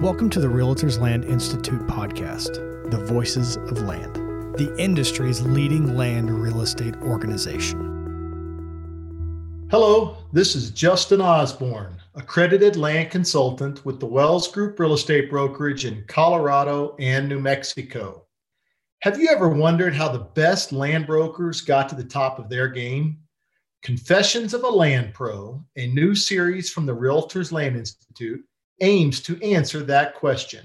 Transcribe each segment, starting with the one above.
Welcome to the Realtors Land Institute podcast, The Voices of Land, the industry's leading land real estate organization. Hello, this is Justin Osborne, accredited land consultant with the Wells Group Real Estate Brokerage in Colorado and New Mexico. Have you ever wondered how the best land brokers got to the top of their game? Confessions of a Land Pro, a new series from the Realtors Land Institute, aims to answer that question,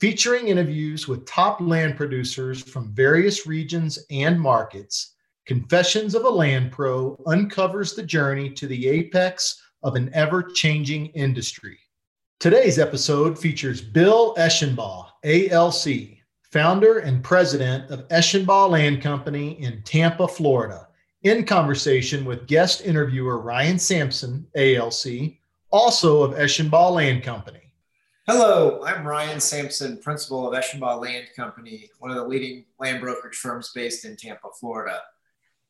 featuring interviews with top land producers from various regions and markets. Confessions of a Land Pro uncovers the journey to the apex of an ever changing industry. Today's episode features Bill Eshenbaugh, ALC, founder and president of Eshenbaugh Land Company in Tampa, Florida in conversation with guest interviewer Ryan Sampson, ALC, also of Eshenbaugh Land Company. Hello, I'm Ryan Sampson, principal of Eshenbaugh Land Company, one of the leading land brokerage firms based in Tampa, Florida.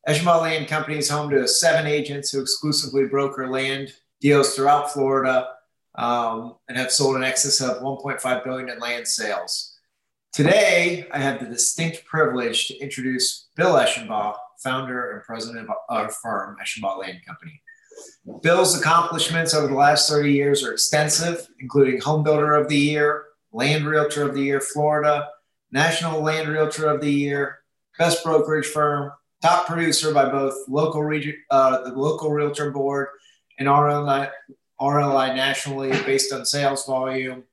Eshenbaugh Land Company is home to seven agents who exclusively broker land deals throughout Florida um, and have sold in excess of 1.5 billion in land sales. Today, I have the distinct privilege to introduce Bill Eshenbaugh, founder and president of our firm, Eshenbaugh Land Company. Bill's accomplishments over the last 30 years are extensive, including Home Builder of the Year, Land Realtor of the Year Florida, National Land Realtor of the Year, Best Brokerage Firm, top producer by both local region, uh, the local Realtor Board and RLI, RLI nationally based on sales volume.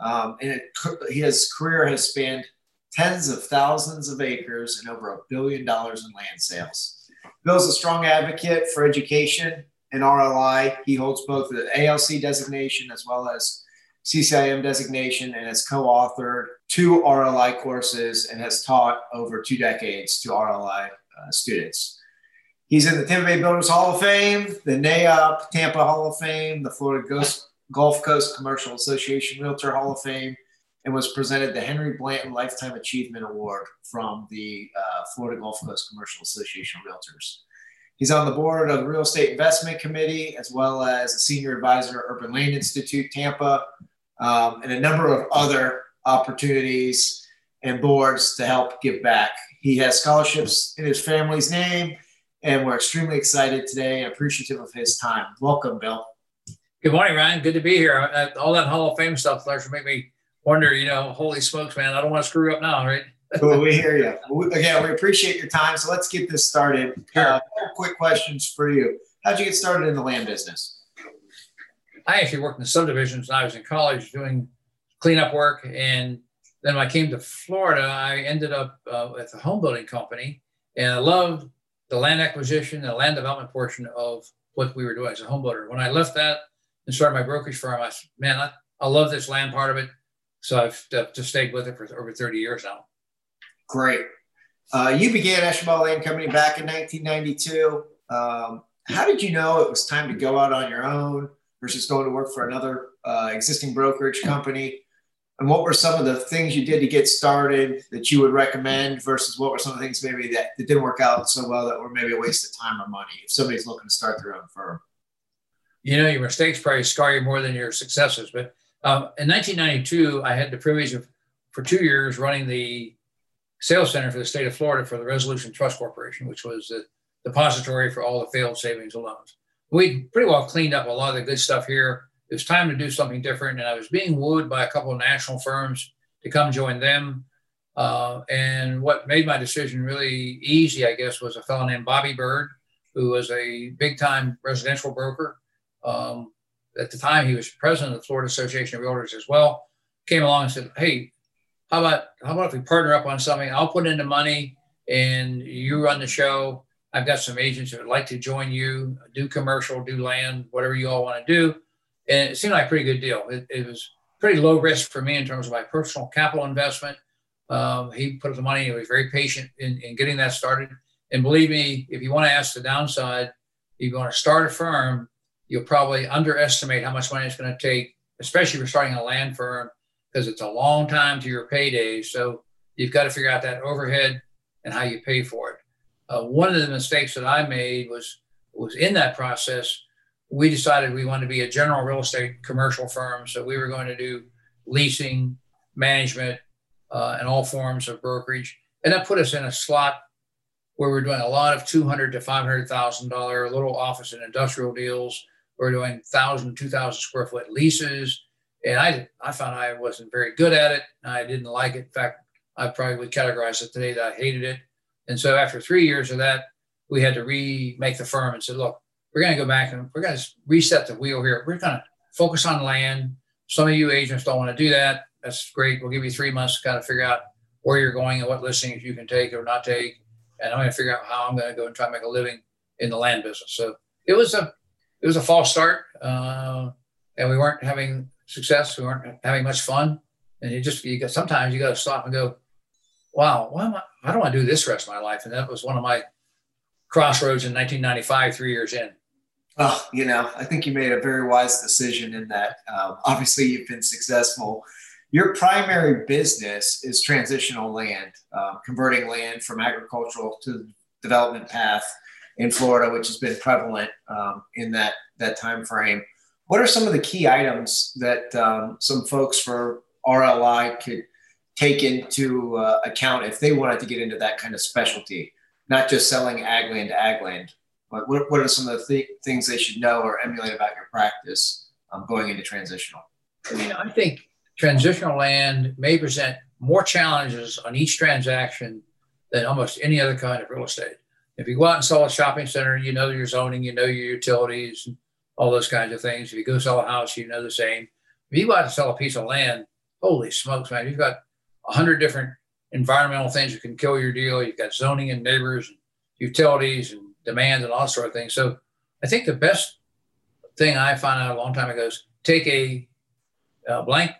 Um, and it, his career has spanned tens of thousands of acres and over a billion dollars in land sales. Bill's a strong advocate for education and RLI. He holds both the ALC designation as well as CCIM designation and has co-authored two RLI courses and has taught over two decades to RLI uh, students. He's in the Tampa Bay Builders Hall of Fame, the NAIOP Tampa Hall of Fame, the Florida Ghost, Gulf Coast Commercial Association Realtor Hall of Fame, and was presented the Henry Blanton Lifetime Achievement Award from the uh, Florida Gulf Coast Commercial Association Realtors. He's on the board of the Real Estate Investment Committee, as well as a senior advisor at Urban Land Institute Tampa, um, and a number of other opportunities and boards to help give back. He has scholarships in his family's name, and we're extremely excited today and appreciative of his time. Welcome, Bill. Good morning, Ryan. Good to be here. Uh, all that Hall of Fame stuff to make me wonder, you know, holy smokes, man, I don't want to screw up now, right? well, we hear you. Again, we appreciate your time. So let's get this started. Sure. Uh, quick questions for you. How'd you get started in the land business? I actually worked in the subdivisions when I was in college doing cleanup work. And then when I came to Florida, I ended up uh, at a home building company. And I loved the land acquisition and the land development portion of what we were doing as a home builder. When I left that and started my brokerage firm, I said, man, I, I love this land part of it. So I've just stayed with it for over 30 years now. Great. Uh, you began Eshenbaugh Land Company back in 1992. Um, how did you know it was time to go out on your own versus going to work for another uh, existing brokerage company? And what were some of the things you did to get started that you would recommend versus what were some of the things maybe that, that didn't work out so well that were maybe a waste of time or money if somebody's looking to start their own firm? You know, your mistakes probably scar you more than your successes, but um, in 1992, I had the privilege of, for two years, running the sales center for the state of Florida for the Resolution Trust Corporation, which was the depository for all the failed savings and loans. We pretty well cleaned up a lot of the good stuff here. It was time to do something different, and I was being wooed by a couple of national firms to come join them. Uh, and what made my decision really easy, I guess, was a fellow named Bobby Bird, who was a big time residential broker. Um, at the time he was president of the Florida Association of Realtors as well, came along and said, Hey, how about how about if we partner up on something? I'll put in the money and you run the show. I've got some agents that would like to join you, do commercial, do land, whatever you all want to do. And it seemed like a pretty good deal. It, it was pretty low risk for me in terms of my personal capital investment. Um, he put up the money. He was very patient in, in getting that started. And believe me, if you want to ask the downside, if you want to start a firm, you'll probably underestimate how much money it's going to take, especially if you're starting a land firm, because it's a long time to your payday. So you've got to figure out that overhead and how you pay for it. Uh, one of the mistakes that I made was was in that process. We decided we wanted to be a general real estate commercial firm, so we were going to do leasing, management, uh, and all forms of brokerage. And that put us in a slot where we're doing a lot of two hundred to five hundred thousand dollar little office and industrial deals. We're doing thousand, two thousand square foot leases, and I I found I wasn't very good at it. I didn't like it. In fact, I probably would categorize it today that I hated it. And so after three years of that, we had to remake the firm and said, look, we're going to go back and we're going to reset the wheel here. We're going to focus on land. Some of you agents don't want to do that. That's great. We'll give you three months to kind of figure out where you're going and what listings you can take or not take. And I'm going to figure out how I'm going to go and try to make a living in the land business. So it was a it was a false start, uh, and we weren't having success. We weren't having much fun, and you just you got sometimes you got to stop and go, "Wow, why am I? I don't want to do this rest of my life." And that was one of my crossroads in 1995, three years in. Oh, you know, I think you made a very wise decision in that. Um, obviously, you've been successful. Your primary business is transitional land, um, converting land from agricultural to development path in Florida, which has been prevalent um, in that that time frame. What are some of the key items that um, some folks for RLI could take into uh, account if they wanted to get into that kind of specialty, not just selling ag land to? But what, what are some of the th- things they should know or emulate about your practice um, going into transitional? I mean, I think transitional land may present more challenges on each transaction than almost any other kind of real estate. If you go out and sell a shopping center, you know your zoning, you know your utilities, and all those kinds of things. If you go sell a house, you know the same. If you go out to sell a piece of land, holy smokes, man, you've got a hundred different environmental things that can kill your deal. You've got zoning and neighbors, and utilities, and demand, and all sort of things. So I think the best thing I found out a long time ago is take a, a blank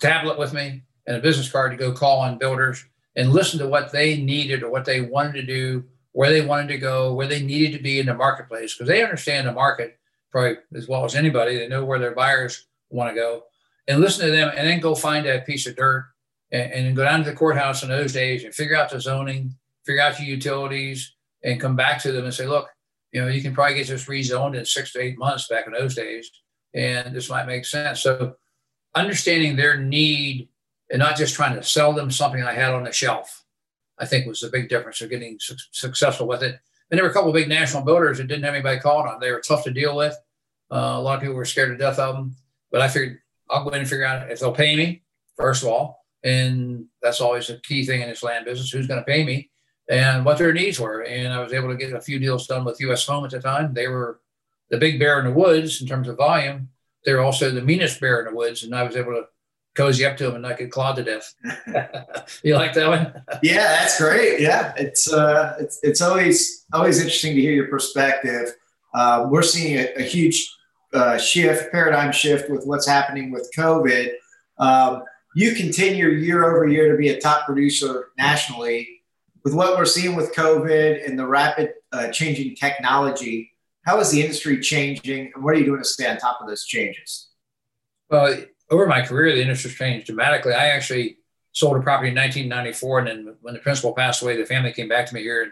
tablet with me and a business card to go call on builders and listen to what they needed or what they wanted to do where they wanted to go, where they needed to be in the marketplace, because they understand the market probably as well as anybody. They know where their buyers want to go, and listen to them, and then go find that piece of dirt and, and go down to the courthouse in those days and figure out the zoning, figure out your utilities, and come back to them and say, look, you know, you can probably get this rezoned in six to eight months back in those days, and this might make sense. So, understanding their need and not just trying to sell them something I had on the shelf I think was the big difference of getting su- successful with it. And there were a couple of big national builders that didn't have anybody calling on. They were tough to deal with. Uh, a lot of people were scared to death of them. But I figured I'll go in and figure out if they'll pay me, first of all. And that's always a key thing in this land business who's going to pay me and what their needs were. And I was able to get a few deals done with US Home at the time. They were the big bear in the woods in terms of volume. They're also the meanest bear in the woods. And I was able to cozy up to him and not get clawed to death. you like that one? yeah, that's great. Yeah, it's uh, it's it's always always interesting to hear your perspective. Uh, we're seeing a, a huge uh, shift, paradigm shift with what's happening with COVID. Um, you continue year over year to be a top producer nationally. With what we're seeing with COVID and the rapid uh, changing technology, how is the industry changing, and what are you doing to stay on top of those changes? Well, over my career, the industry has changed dramatically. I actually sold a property in 1994, and then when the principal passed away, the family came back to me here, in,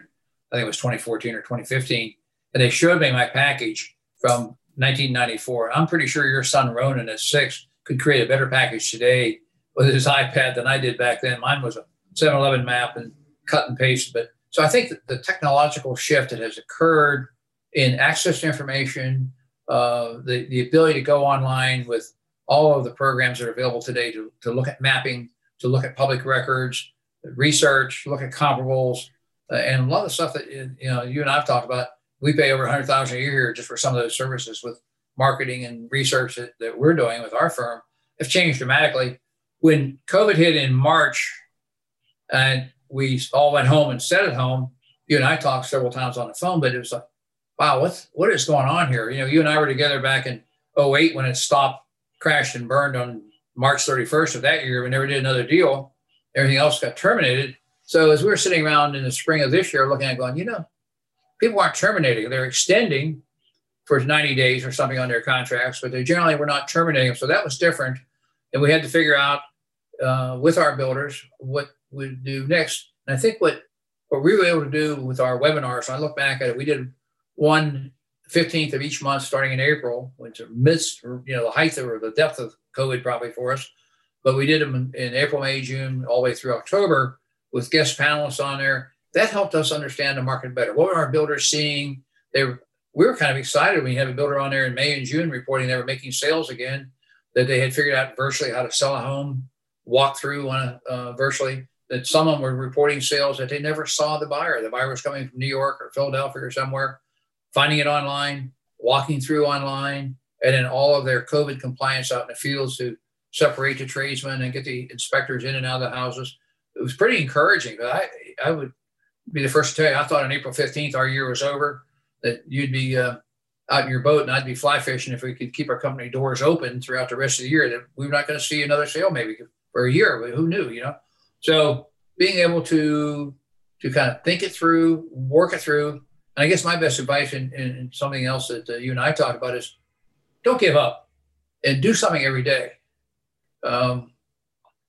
I think it was 2014 or 2015, and they showed me my package from 1994. I'm pretty sure your son Ronan at six could create a better package today with his iPad than I did back then. Mine was a 7-Eleven map and cut and paste. But so I think the technological shift that has occurred in access to information, uh, the the ability to go online with all of the programs that are available today to, to look at mapping, to look at public records, research, look at comparables, uh, and a lot of stuff that you know you and I've talked about. We pay over 100,000 a year just for some of those services with marketing and research that, that we're doing with our firm have changed dramatically. When COVID hit in March, and we all went home and sat at home, you and I talked several times on the phone, but it was like, wow, what's what is going on here? You know, you and I were together back in 08 when it stopped crashed and burned on March 31st of that year. We never did another deal. Everything else got terminated. So as we were sitting around in the spring of this year, looking at going, you know, people aren't terminating; they're extending for 90 days or something on their contracts, but they generally were not terminating. So that was different, and we had to figure out uh, with our builders what we do next. And I think what what we were able to do with our webinars, I look back at it, we did one 15th of each month starting in April, which are midst, you know, the height or the depth of COVID probably for us, but we did them in, April, May, June, all the way through October with guest panelists on there. That helped us understand the market better. What were our builders seeing? They were, we were kind of excited when you have a builder on there in May and June reporting they were making sales again, that they had figured out virtually how to sell a home, walk through on a, uh, virtually. That some of them were reporting sales that they never saw the buyer. The buyer was coming from New York or Philadelphia or somewhere, finding it online, walking through online, and then all of their COVID compliance out in the fields to separate the tradesmen and get the inspectors in and out of the houses. It was pretty encouraging. But I, I would be the first to tell you, I thought on April 15th our year was over, that you'd be uh, out in your boat and I'd be fly fishing if we could keep our company doors open throughout the rest of the year. That we are not going to see another sale maybe for a year, but who knew, you know? So being able to to kind of think it through, work it through, and I guess my best advice and, something else that uh, you and I talked about is don't give up and do something every day. Um,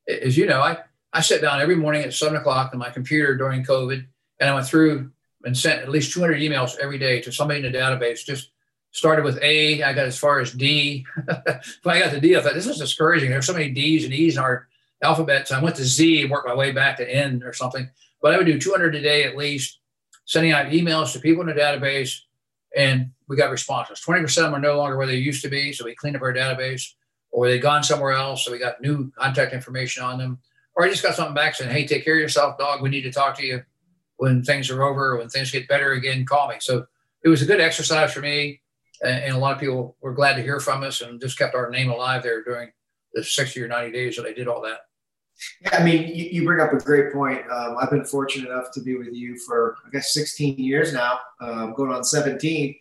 as you know, I, I sat down every morning at seven o'clock on my computer during COVID and I went through and sent at least 200 emails every day to somebody in the database. Just started with A, I got as far as D. when I got to D, I thought this is discouraging. There's so many D's and E's in our alphabet. So I went to Z worked my way back to N or something. But I would do 200 a day at least, sending out emails to people in the database, and we got responses. 20% of them are no longer where they used to be, so we cleaned up our database, or they'd gone somewhere else, so we got new contact information on them. Or I just got something back saying, "Hey, take care of yourself, dog. We need to talk to you when things are over, when things get better again. Call me." So it was a good exercise for me, and a lot of people were glad to hear from us, and just kept our name alive there during the 60 or 90 days that I did all that. Yeah, I mean, you, you bring up a great point. Um, I've been fortunate enough to be with you for, I guess, 16 years now, um, going on 17,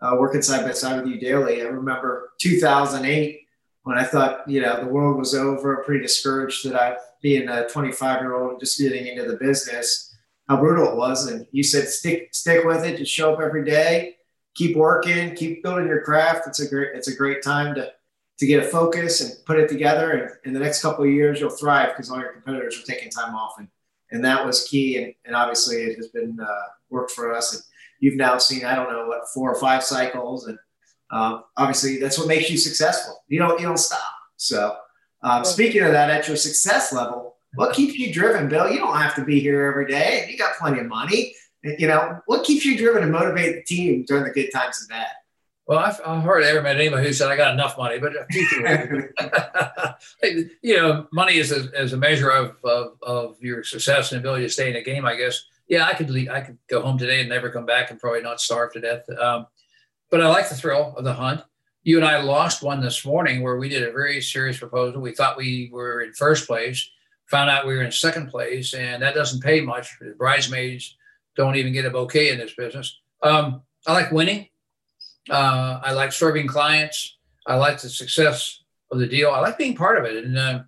uh, working side by side with you daily. I remember 2008 when I thought, you know, the world was over, pretty discouraged that I, being a 25 year old, just getting into the business, how brutal it was. And you said, stick, stick with it, just show up every day, keep working, keep building your craft. It's a great, it's a great time to, to get a focus and put it together. And in the next couple of years, you'll thrive because all your competitors are taking time off. And, and that was key. And, and obviously, it has been uh, worked for us. And you've now seen, I don't know, what, four or five cycles. And um, obviously, that's what makes you successful. You don't, you don't stop. So, um, speaking of that, at your success level, what keeps you driven, Bill? You don't have to be here every day. You got plenty of money. You know, what keeps you driven to motivate the team during the good times and bad? Well, I've, I've hardly ever met anyone who said I got enough money, but you know, money is a, is a measure of, of, of your success and ability to stay in a game. I guess. Yeah, I could leave, I could go home today and never come back and probably not starve to death. Um, but I like the thrill of the hunt. You and I lost one this morning where we did a very serious proposal. We thought we were in first place, found out we were in second place, and that doesn't pay much. The bridesmaids don't even get a bouquet in this business. Um, I like winning. Uh, I like serving clients. I like the success of the deal. I like being part of it. And uh,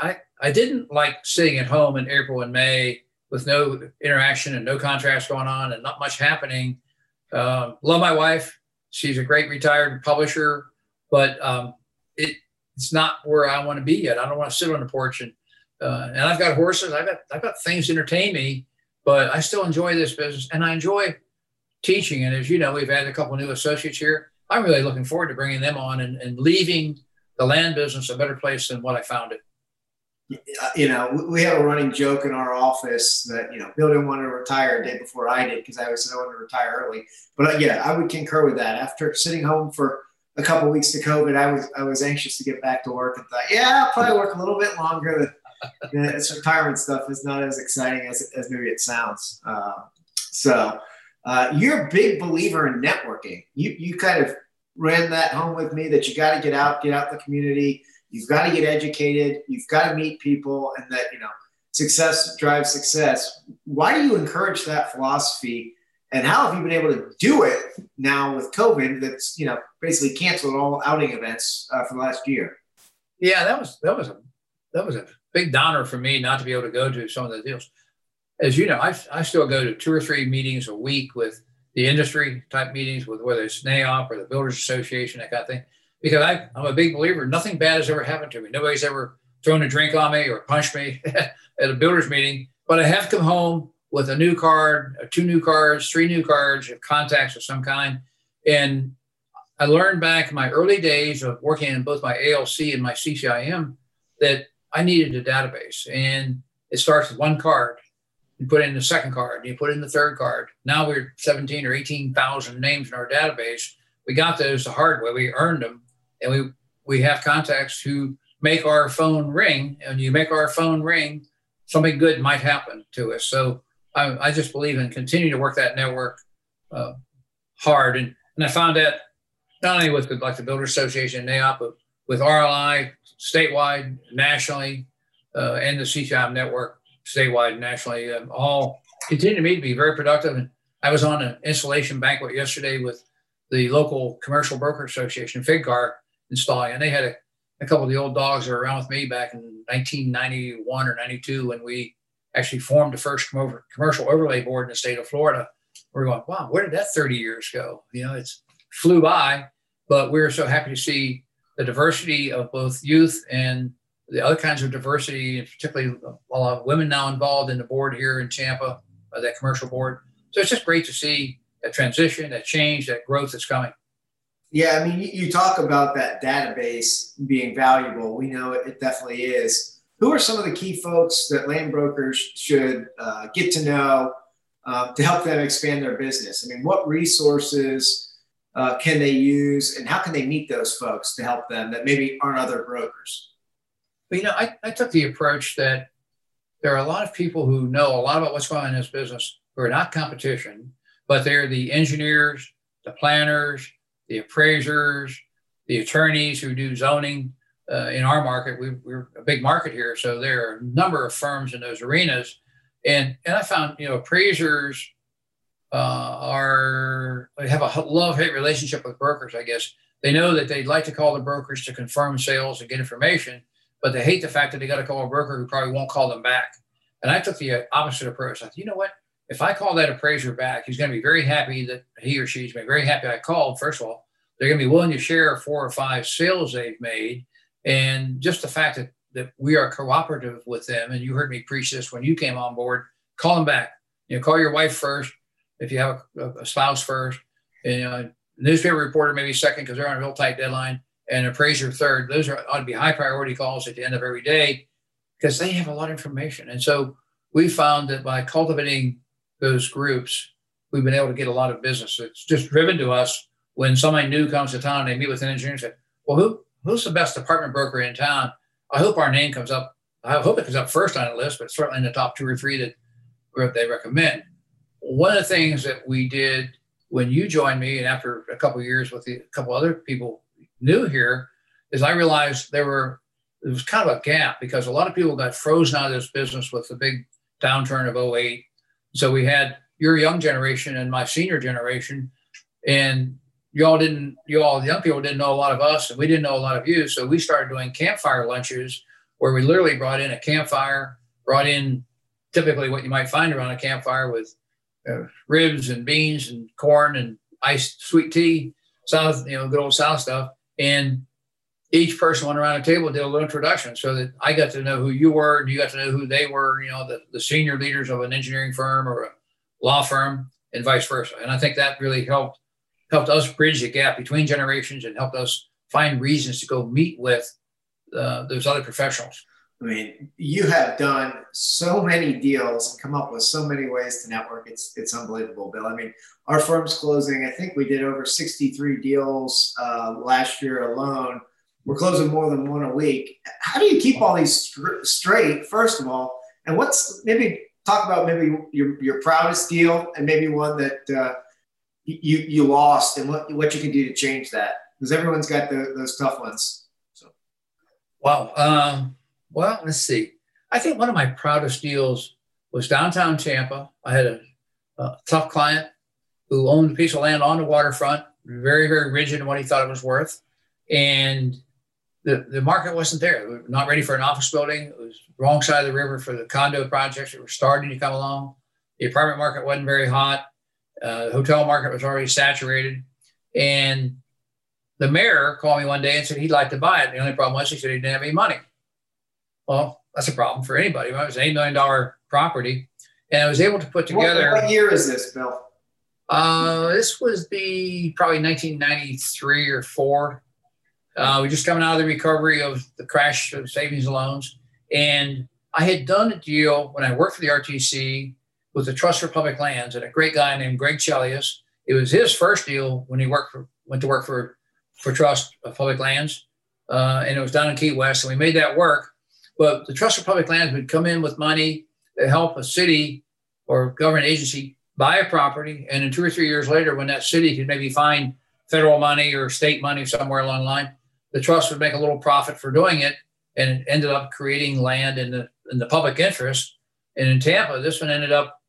I, I didn't like sitting at home in April and May with no interaction and no contracts going on and not much happening. Um, love my wife. She's a great retired publisher, but um, it, it's not where I want to be yet. I don't want to sit on the porch and uh, and I've got horses. I've got I've got things to entertain me, but I still enjoy this business and I enjoy teaching. And as you know, we've had a couple new associates here. I'm really looking forward to bringing them on and, and leaving the land business a better place than what I found it. You know, we have a running joke in our office that, you know, Bill didn't want to retire a day before I did because I always said I wanted to retire early. But uh, yeah, I would concur with that. After sitting home for a couple weeks to COVID, I was I was anxious to get back to work and thought, yeah, I'll probably work a little bit longer. This retirement stuff is not as exciting as, as maybe it sounds. Uh, so, uh, you're a big believer in networking. You you kind of ran that home with me that you got to get out, get out the community. You've got to get educated. You've got to meet people, and that you know success drives success. Why do you encourage that philosophy? And how have you been able to do it now with COVID? That's you know basically canceled all outing events uh, for the last year. Yeah, that was that was a that was a big downer for me not to be able to go to some of the deals as you know, I, I still go to two or three meetings a week with the industry type meetings with whether it's NAIOP or the Builders Association, that kind of thing, because I, I'm a big believer. Nothing bad has ever happened to me. Nobody's ever thrown a drink on me or punched me at a builders meeting, but I have come home with a new card, uh, two new cards, three new cards, of contacts of some kind. And I learned back in my early days of working in both my ALC and my CCIM that I needed a database. And it starts with one card. You put in the second card, you put in the third card. Now we're 17 or 18,000 names in our database. We got those the hard way. We earned them. And we, we have contacts who make our phone ring. And you make our phone ring, something good might happen to us. So I, I just believe in continuing to work that network uh, hard. And, and I found that not only with the, like the Builder Association, NAIOP, but with RLI statewide, nationally, uh, and the CCIM network statewide, nationally, um, all continue to me to be very productive. And I was on an installation banquet yesterday with the local commercial broker association, FIGCAR, installing, and they had a, a couple of the old dogs that were around with me back in 1991 or 92 when we actually formed the first commercial overlay board in the state of Florida. We're going, wow, where did that 30 years go? You know, it's flew by, but we're so happy to see the diversity of both youth and the other kinds of diversity, particularly a lot of women now involved in the board here in Tampa, uh, that commercial board. So it's just great to see that transition, that change, that growth that's coming. Yeah, I mean, you talk about that database being valuable. We know it definitely is. Who are some of the key folks that land brokers should uh, get to know uh, to help them expand their business? I mean, what resources uh, can they use and how can they meet those folks to help them that maybe aren't other brokers? But, you know, I, I took the approach that there are a lot of people who know a lot about what's going on in this business who are not competition, but they're the engineers, the planners, the appraisers, the attorneys who do zoning. Uh, in our market, we, are a big market here, so there are a number of firms in those arenas. And, and I found, you know, appraisers uh, are have a love hate relationship with brokers. I guess they know that they'd like to call the brokers to confirm sales and get information, but they hate the fact that they got to call a broker who probably won't call them back. And I took the opposite approach. I thought, you know what? If I call that appraiser back, he's going to be very happy that he or she's been very happy I called. First of all, they're going to be willing to share four or five sales they've made, and just the fact that that we are cooperative with them. And you heard me preach this when you came on board. Call them back. You know, call your wife first if you have a, a spouse first, and you know, newspaper reporter maybe second because they're on a real tight deadline, and appraiser third. Those are ought to be high priority calls at the end of every day because they have a lot of information. And so we found that by cultivating those groups, we've been able to get a lot of business. It's just driven to us when somebody new comes to town. and They meet with an engineer and say, "Well, who who's the best apartment broker in town?" I hope our name comes up. I hope it comes up first on the list, but certainly in the top two or three that they recommend one of the things that we did when you joined me and after a couple years with a couple other people new here is I realized there were there was kind of a gap because a lot of people got frozen out of this business with the big downturn of 08. So we had your young generation and my senior generation, and you all didn't, you all young people didn't know a lot of us, and we didn't know a lot of you. So we started doing campfire lunches where we literally brought in a campfire, brought in typically what you might find around a campfire with uh, ribs and beans and corn and iced sweet tea, South, you know, good old South stuff. And each person went around the table did a little introduction so that I got to know who you were and you got to know who they were, you know, the, the senior leaders of an engineering firm or a law firm and vice versa. And I think that really helped helped us bridge the gap between generations and helped us find reasons to go meet with uh, those other professionals. I mean, you have done so many deals and come up with so many ways to network. It's it's unbelievable, Bill. I mean, our firm's closing. I think we did over 63 deals uh, last year alone. We're closing more than one a week. How do you keep all these straight? First of all, and what's maybe talk about maybe your your proudest deal and maybe one that uh, you you lost and what what you can do to change that because everyone's got the, those tough ones. So, wow. Um well, let's see. I think one of my proudest deals was downtown Tampa. I had a, a tough client who owned a piece of land on the waterfront, very, very rigid in what he thought it was worth. And the, the market wasn't there. We not ready for an office building. It was wrong side of the river for the condo projects that were starting to come along. The apartment market wasn't very hot. Uh, the hotel market was already saturated. And the mayor called me one day and said he'd like to buy it. The only problem was he said he didn't have any money. Well, that's a problem for anybody. It was an $8 million property. And I was able to put together. What, what year is this, Bill? Uh, this was the probably 1993 or four. Uh, we just coming out of the recovery of the crash of savings and loans, and I had done a deal when I worked for the RTC with the Trust for Public Lands and a great guy named Greg Chelius. It was his first deal when he worked for went to work for for Trust of Public Lands, uh, and it was down in Key West, and we made that work. But the Trust for Public Lands would come in with money to help a city or government agency buy a property, and then two or three years later, when that city could maybe find federal money or state money somewhere along the line, the trust would make a little profit for doing it, and it ended up creating land in the in the public interest. And in Tampa, this one ended up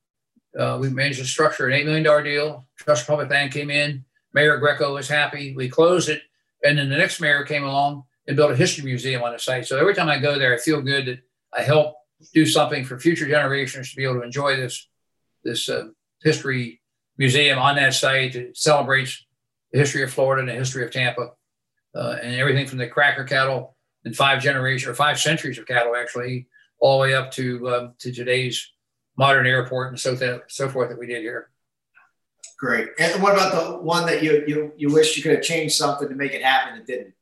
uh, we managed to structure an $8 million deal. Trust for Public Land came in. Mayor Greco was happy. We closed it. And then the next mayor came along and built a history museum on the site. So every time I go there, I feel good that I help do something for future generations to be able to enjoy this, this uh, history museum on that site. that celebrates the history of Florida and the history of Tampa uh, and everything from the cracker cattle and five generations or five centuries of cattle, actually, all the way up to, um, to today's modern airport and so, th- so forth that we did here. Great. And what about the one that you you you wish you could have changed something to make it happen that didn't?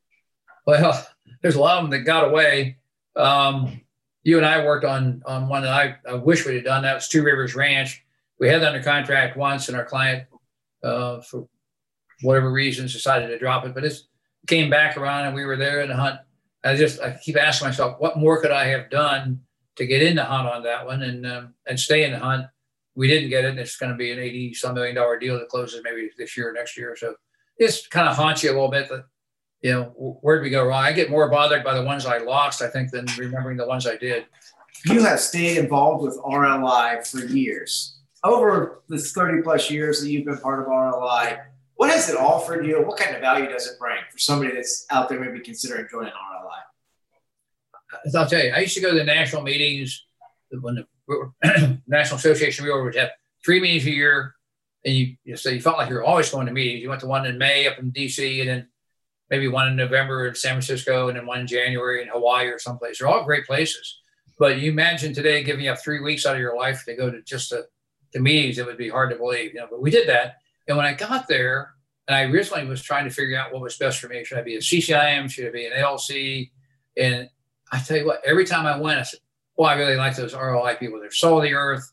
Well, there's a lot of them that got away. Um, you and I worked on on one that I, I wish we'd have done. That was Two Rivers Ranch. We had that under contract once, and our client, uh, for whatever reasons, decided to drop it. But it came back around, and we were there in the hunt. I just I keep asking myself, what more could I have done to get in the hunt on that one and um, and stay in the hunt. We didn't get it. And it's going to be an eighty some million dollar deal that closes maybe this year or next year. So it's kind of haunts you a little bit that you know where did we go wrong? I get more bothered by the ones I lost, I think, than remembering the ones I did. You have stayed involved with RLI for years. Over this 30 plus years that you've been part of RLI, what has it offered you? What kind of value does it bring for somebody that's out there maybe considering joining RLI? I'll tell you, I used to go to the national meetings when the National Association of would have three meetings a year, and you, you so you felt like you were always going to meetings. You went to one in May up in D.C. and then maybe one in November in San Francisco, and then one in January in Hawaii or someplace. They're all great places. But you imagine today giving up three weeks out of your life to go to just the, meetings, it would be hard to believe. You know, but we did that. And when I got there, and I originally was trying to figure out what was best for me. Should I be a CCIM? Should I be an LC? And I tell you what, every time I went, I said, "Well, I really like those RLI people. They're soul of the earth.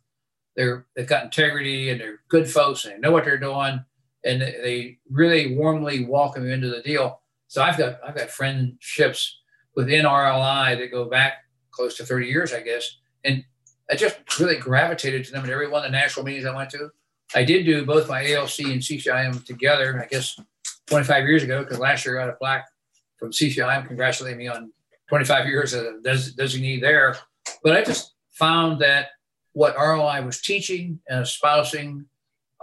They're they've got integrity and they're good folks and they know what they're doing, and they really warmly welcome you into the deal." So I've got I've got friendships within RLI that go back close to 30 years, I guess, and I just really gravitated to them at every one of the national meetings I went to. I did do both my ALC and CCIM together, I guess 25 years ago, because last year I got a plaque from CCIM congratulating me on 25 years as a des- designee there. But I just found that what RLI was teaching and espousing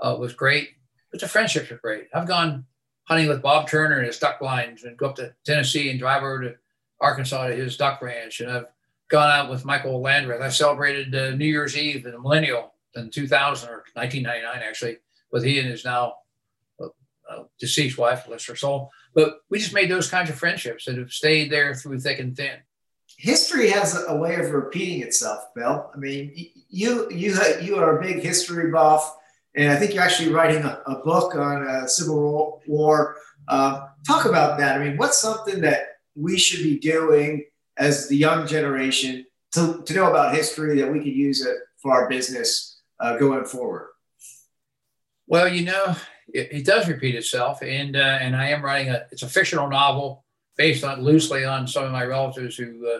uh, was great, but the friendships are great. I've gone hunting with Bob Turner and his duck blinds and go up to Tennessee and drive over to Arkansas to his duck ranch. And I've gone out with Michael Landreth. I celebrated uh, New Year's Eve in the millennial in 2000 or 1999, actually, with he and his now uh, uh deceased wife, bless her soul. But we just made those kinds of friendships that have stayed there through thick and thin. History has a way of repeating itself, Bill. I mean, you you you are a big history buff, and I think you're actually writing a, a book on uh, Civil War. Uh, talk about that. I mean, what's something that we should be doing as the young generation to, to know about history that we could use it for our business uh, going forward? Well, you know, it, it does repeat itself, and uh, and I am writing a it's a fictional novel based on loosely on some of my relatives who uh,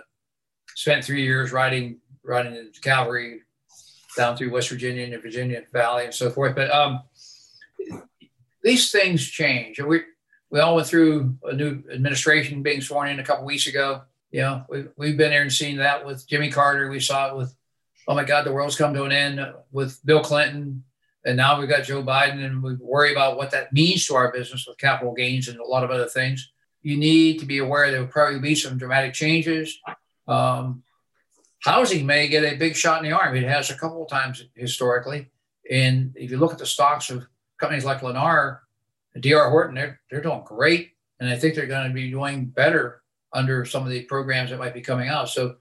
spent three years riding riding in cavalry down through West Virginia and the Virginia Valley and so forth. But um, these things change. We we all went through a new administration being sworn in a couple weeks ago. You know, we, we've been there and seen that with Jimmy Carter. We saw it with, oh my God, the world's come to an end with Bill Clinton. And now we've got Joe Biden, and we worry about what that means to our business with capital gains and a lot of other things. You need to be aware there will probably be some dramatic changes. Um, housing may get a big shot in the arm. It has a couple of times historically. And if you look at the stocks of companies like Lennar, DR Horton, they're, they're doing great. And I think they're going to be doing better under some of the programs that might be coming out. So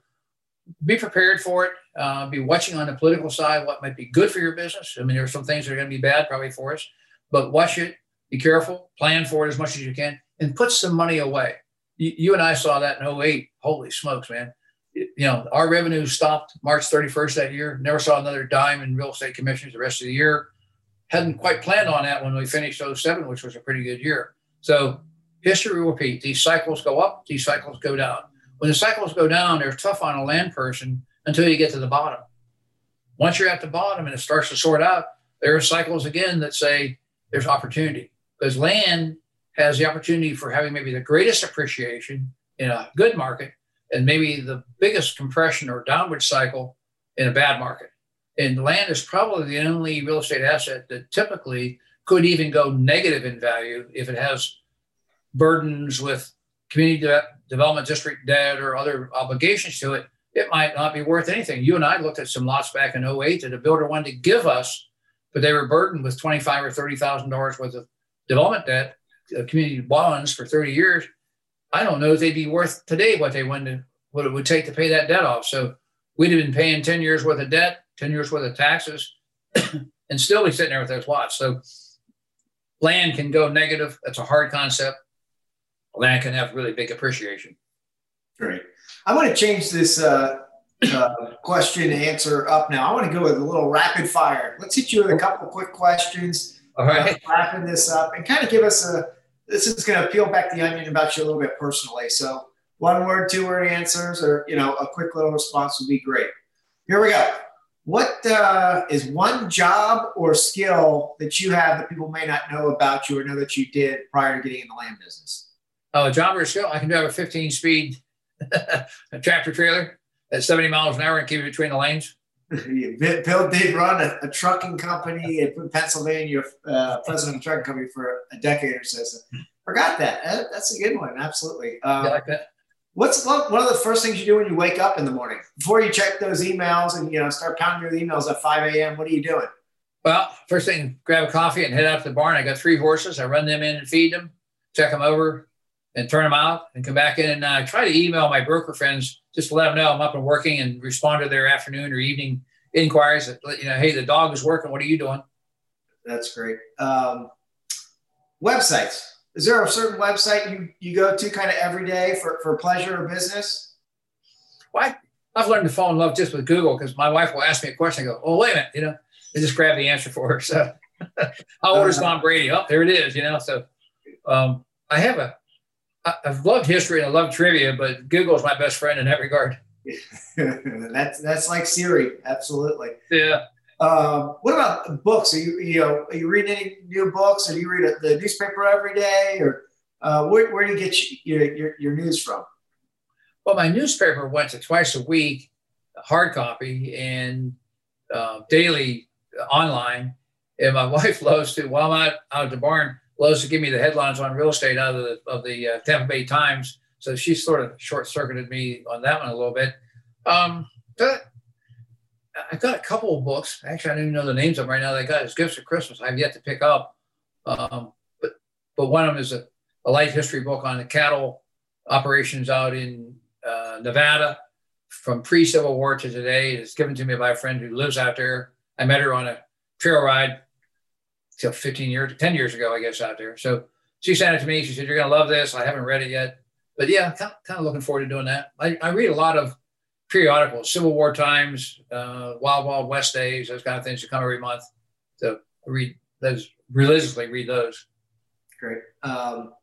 be prepared for it. Uh, be watching on the political side what might be good for your business. I mean, there are some things that are going to be bad probably for us, but watch it, be careful, plan for it as much as you can, and put some money away. You, you and I saw that in 08. Holy smokes, man. You know, our revenue stopped March 31st that year. Never saw another dime in real estate commissions the rest of the year. Hadn't quite planned on that when we finished 07, which was a pretty good year. So history will repeat. These cycles go up, these cycles go down. When the cycles go down, they're tough on a land person until you get to the bottom. Once you're at the bottom and it starts to sort out, there are cycles again that say there's opportunity because land has the opportunity for having maybe the greatest appreciation in a good market and maybe the biggest compression or downward cycle in a bad market. And land is probably the only real estate asset that typically could even go negative in value if it has burdens with community de- development district debt or other obligations to it. It might not be worth anything. You and I looked at some lots back in 08 that a builder wanted to give us, but they were burdened with 25 or $30,000 worth of development debt, uh, community bonds for 30 years. I don't know if they'd be worth today what they wanted, what it would take to pay that debt off. So we'd have been paying 10 years worth of debt, 10 years worth of taxes, and still be sitting there with those lots. So land can go negative. That's a hard concept. Land can have really big appreciation. Great. I want to change this uh, uh, question answer up now. I want to go with a little rapid fire. Let's hit you with a couple quick questions. All right. Uh, wrapping this up and kind of give us a. This is going to peel back the onion about you a little bit personally. So one word, two word answers, or you know, a quick little response would be great. Here we go. What uh, is one job or skill that you have that people may not know about you or know that you did prior to getting in the land business? Oh, a job or skill? I can drive a 15 speed tractor trailer at 70 miles an hour and keep it between the lanes. Bill did run a, a trucking company in Pennsylvania, uh, president of a trucking company for a decade or so. so forgot that. That's a good one. Absolutely. Um, like that? What's one of the first things you do when you wake up in the morning before you check those emails and you know start pounding your emails at 5 a.m.? What are you doing? Well, first thing, grab a coffee and head out to the barn. I got three horses. I run them in and feed them, check them over, and turn them out, and come back in. And uh, try to email my broker friends just to let them know I'm up and working, and respond to their afternoon or evening inquiries. That, you know, hey, the dog is working. What are you doing? That's great. Um, websites is there a certain website you, you go to kind of every day for, for pleasure or business? Well, I, have learned to fall in love just with Google because my wife will ask me a question. I go, oh, wait a minute, you know, I just grab the answer for her. So how old is uh-huh. Tom Brady? Oh, there it is, you know. So um, I have a, I've loved history and I love trivia, but Google is my best friend in that regard. that's that's like Siri, absolutely. Yeah. Um, what about books? Are you you know are you reading any new books, or do you read the newspaper every day, or uh, where, where do you get your, your, your news from? Well, my newspaper went to twice a week, hard copy, and uh, daily online. And my wife loves to, while I'm out, out at the barn, loves to give me the headlines on real estate out of the, of the uh, Tampa Bay Times. So she sort of short circuited me on that one a little bit. Um, but I've got a couple of books. Actually, I don't even know the names of them right now. That I got as gifts for Christmas. I've yet to pick up. Um, but but one of them is a, a life history book on the cattle operations out in uh, Nevada from pre-Civil War to today. It's given to me by a friend who lives out there. I met her on a trail ride till 15 years, 10 years ago, I guess, out there. So she sent it to me. She said, You're going to love this. I haven't read it yet. But yeah, kind of, kind of looking forward to doing that. I, I read a lot of periodicals, Civil War Times, uh, Wild Wild West Days, those kind of things that come every month. So I read those religiously. Read those. Great. Um,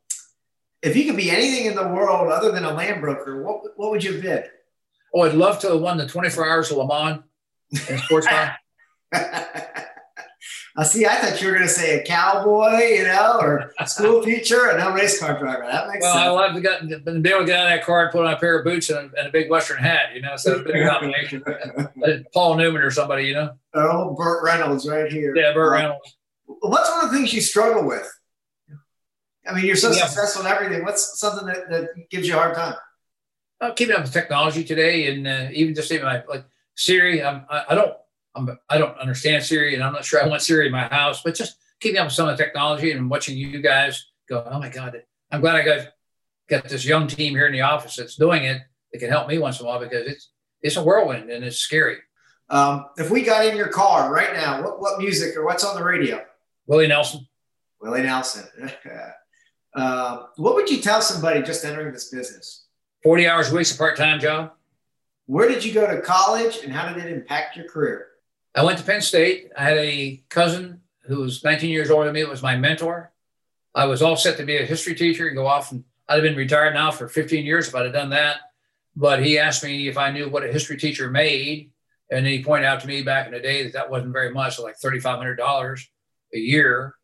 if you could be anything in the world other than a land broker, what what would you bid? Oh, I'd love to have won the 24 Hours of Le Mans in sports car. I see. I thought you were going to say a cowboy, you know, or a school teacher, and a race car driver. That makes well, sense. Well, I love to get, be able to get out of that car and put on a pair of boots and a, and a big Western hat, you know, so a big combination. Paul Newman or somebody, you know. Oh, Burt Reynolds right here. Yeah, Burt Reynolds. What's one of the things you struggle with? I mean, you're so yeah. successful in everything. What's something that, that gives you a hard time? Uh, keeping up with technology today, and uh, even just even like, like Siri. I'm, I, I don't I'm, I don't understand Siri, and I'm not sure I want Siri in my house. But just keeping up with some of the technology and watching you guys go, oh my god, I'm glad I got got this young team here in the office that's doing it. It can help me once in a while because it's it's a whirlwind and it's scary. Um, if we got in your car right now, what what music or what's on the radio? Willie Nelson. Willie Nelson. uh, what would you tell somebody just entering this business? 40 hours a week, a part time job. Where did you go to college and how did it impact your career? I went to Penn State. I had a cousin who was 19 years older than me. It was my mentor. I was all set to be a history teacher and go off and I'd have been retired now for 15 years if I'd have done that. But he asked me if I knew what a history teacher made. And he pointed out to me back in the day that that wasn't very much, like $3,500 a year.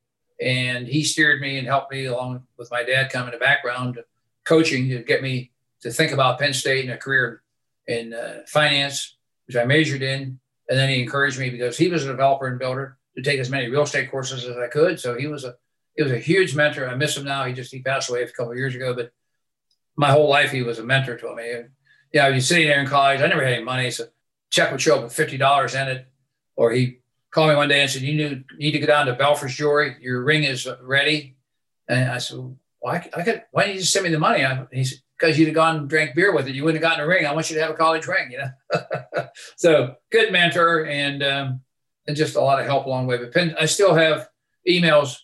And he steered me and helped me along with my dad coming to background coaching to get me to think about Penn State and a career in uh, finance, which I majored in. And then he encouraged me because he was a developer and builder to take as many real estate courses as I could. So he was a he was a huge mentor. I miss him now. He just he passed away a couple years ago, but my whole life he was a mentor to me. And, yeah, I was sitting there in college. I never had any money, so check would show up with fifty dollars in it, or he called me one day and said, "You need to go down to Belford's Jewelry. Your ring is ready." And I said, "Why? Well, I, I could. Why didn't you just send me the money?" I, he said, "Because you'd have gone and drank beer with it. You wouldn't have gotten a ring. I want you to have a college ring." You know. so good mentor and um, and just a lot of help along the way. But Penn, I still have emails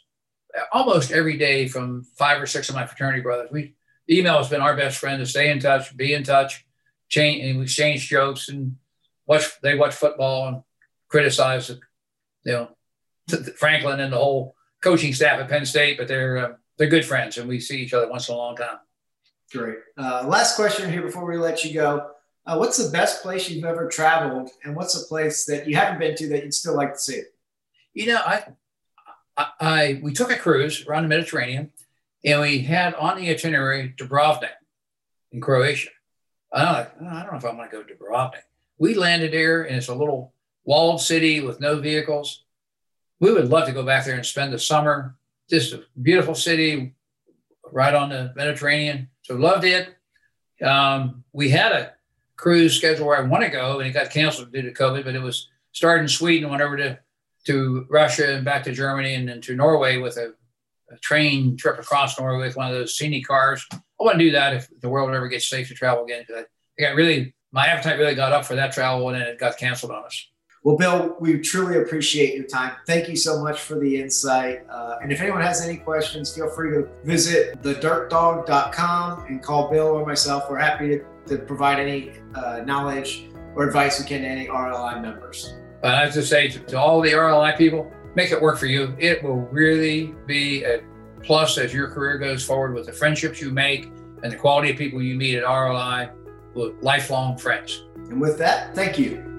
almost every day from five or six of my fraternity brothers. We email has been our best friend to stay in touch, be in touch, change, and we exchange jokes and watch. They watch football and criticize, you know, Franklin and the whole coaching staff at Penn State. But they're uh, they're good friends, and we see each other once in a long time. Great. Uh, last question here before we let you go. Uh, what's the best place you've ever traveled, and what's a place that you haven't been to that you'd still like to see? You know, I I, I, we took a cruise around the Mediterranean, and we had on the itinerary Dubrovnik in Croatia. I'm like, oh, I don't know if I want to go to Dubrovnik. We landed there, and it's a little walled city with no vehicles. We would love to go back there and spend the summer. Just a beautiful city, right on the Mediterranean. So loved it. Um, we had a cruise schedule where I want to go, and it got canceled due to COVID. But it was started in Sweden, went over to to Russia and back to Germany and then to Norway with a, a, train trip across Norway with one of those scenic cars. I to do that if the world ever gets safe to travel again. Because I, I got really, my appetite really got up for that travel and then it got canceled on us. Well, Bill, we truly appreciate your time. Thank you so much for the insight. Uh, and if anyone has any questions, feel free to visit thedirtdog.com and call Bill or myself. We're happy to, to provide any uh, knowledge or advice we can to any RLI members. But I have to say to, to all the RLI people, make it work for you. It will really be a plus as your career goes forward with the friendships you make and the quality of people you meet at RLI lifelong friends. And with that, thank you.